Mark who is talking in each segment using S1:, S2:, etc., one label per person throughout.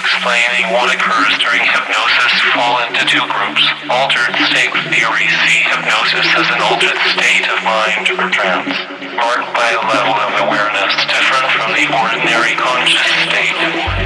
S1: explaining what occurs during hypnosis fall into two groups. Altered state theories see hypnosis as an altered state of mind or trance, marked by a level of awareness different from the ordinary conscious state.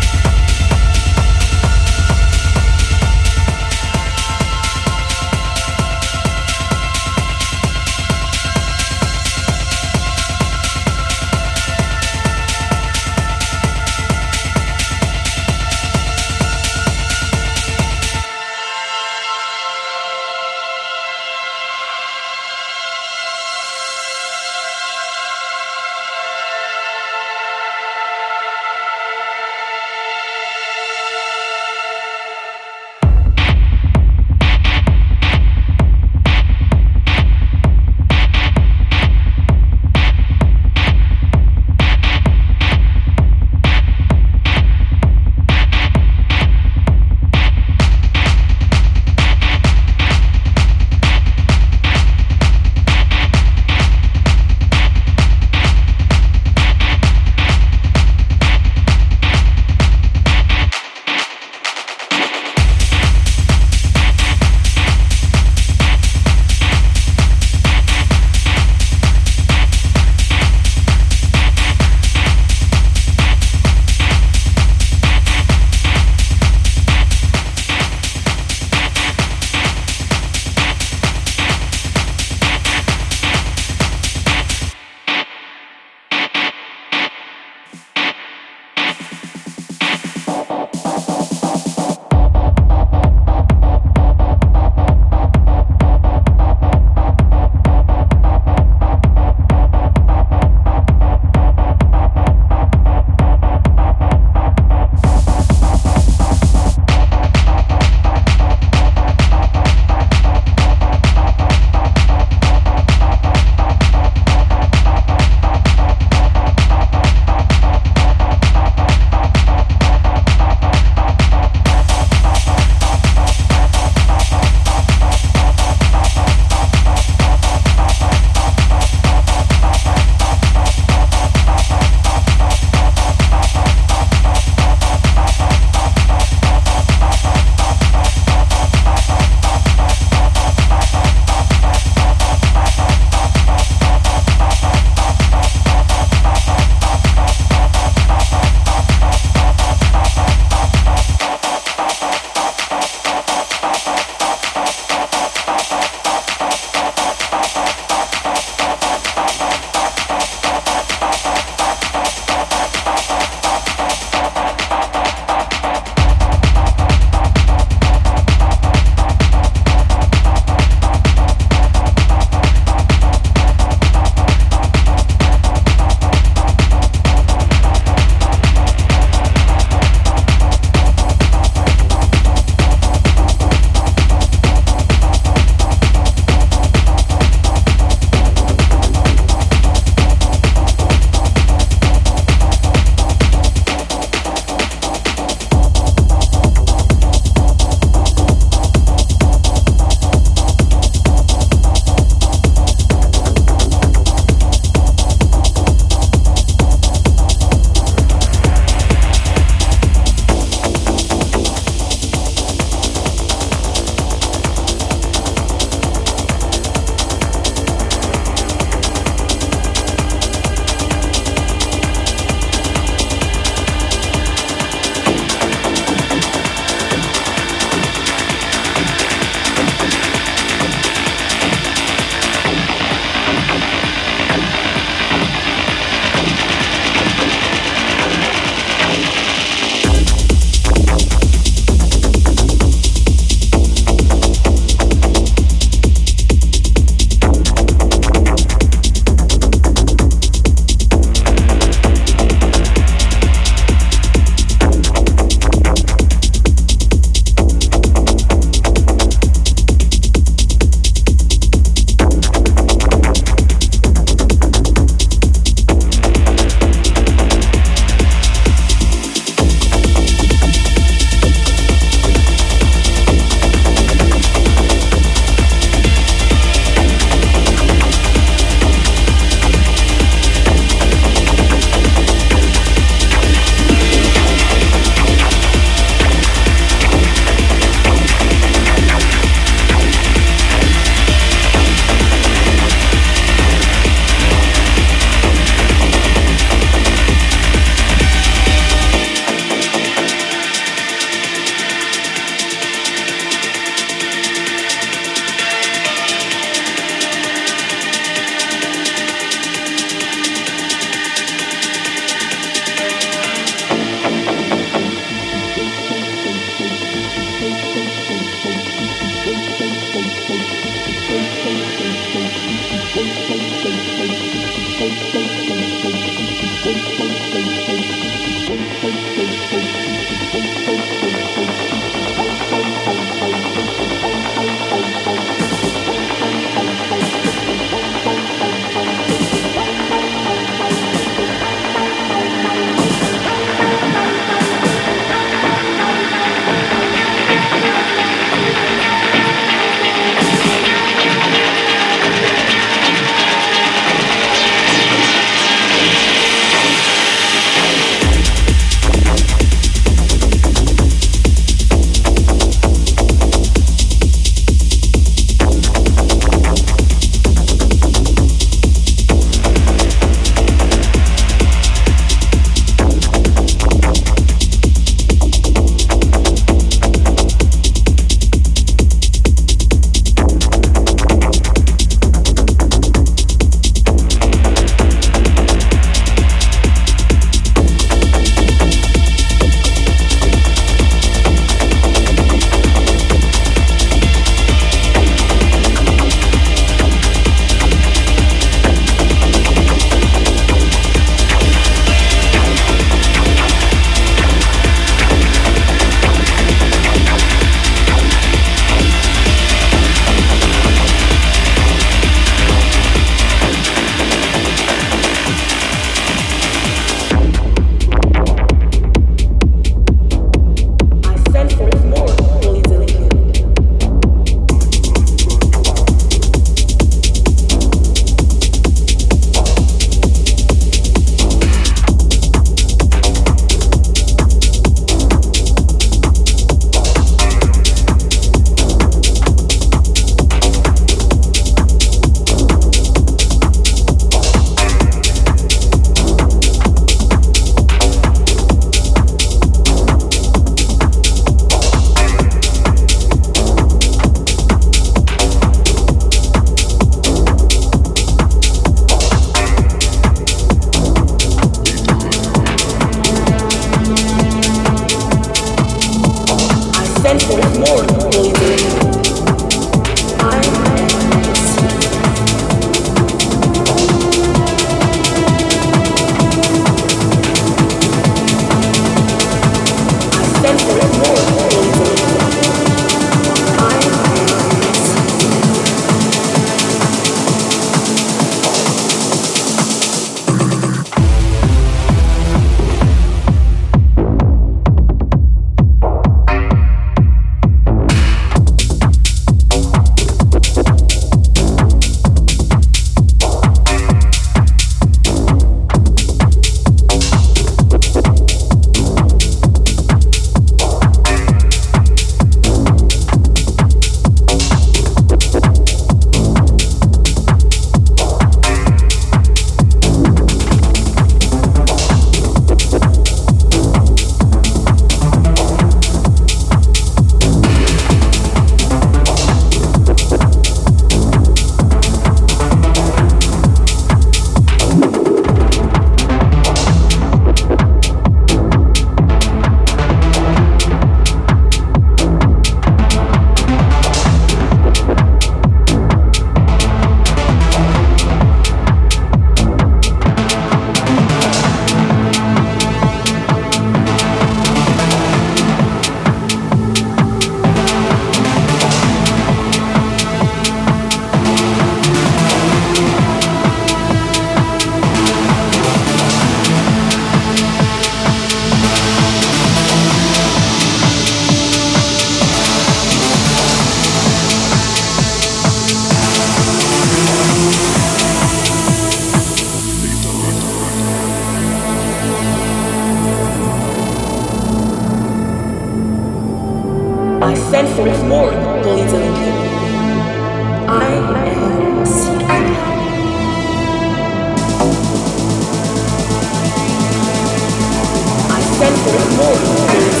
S2: center.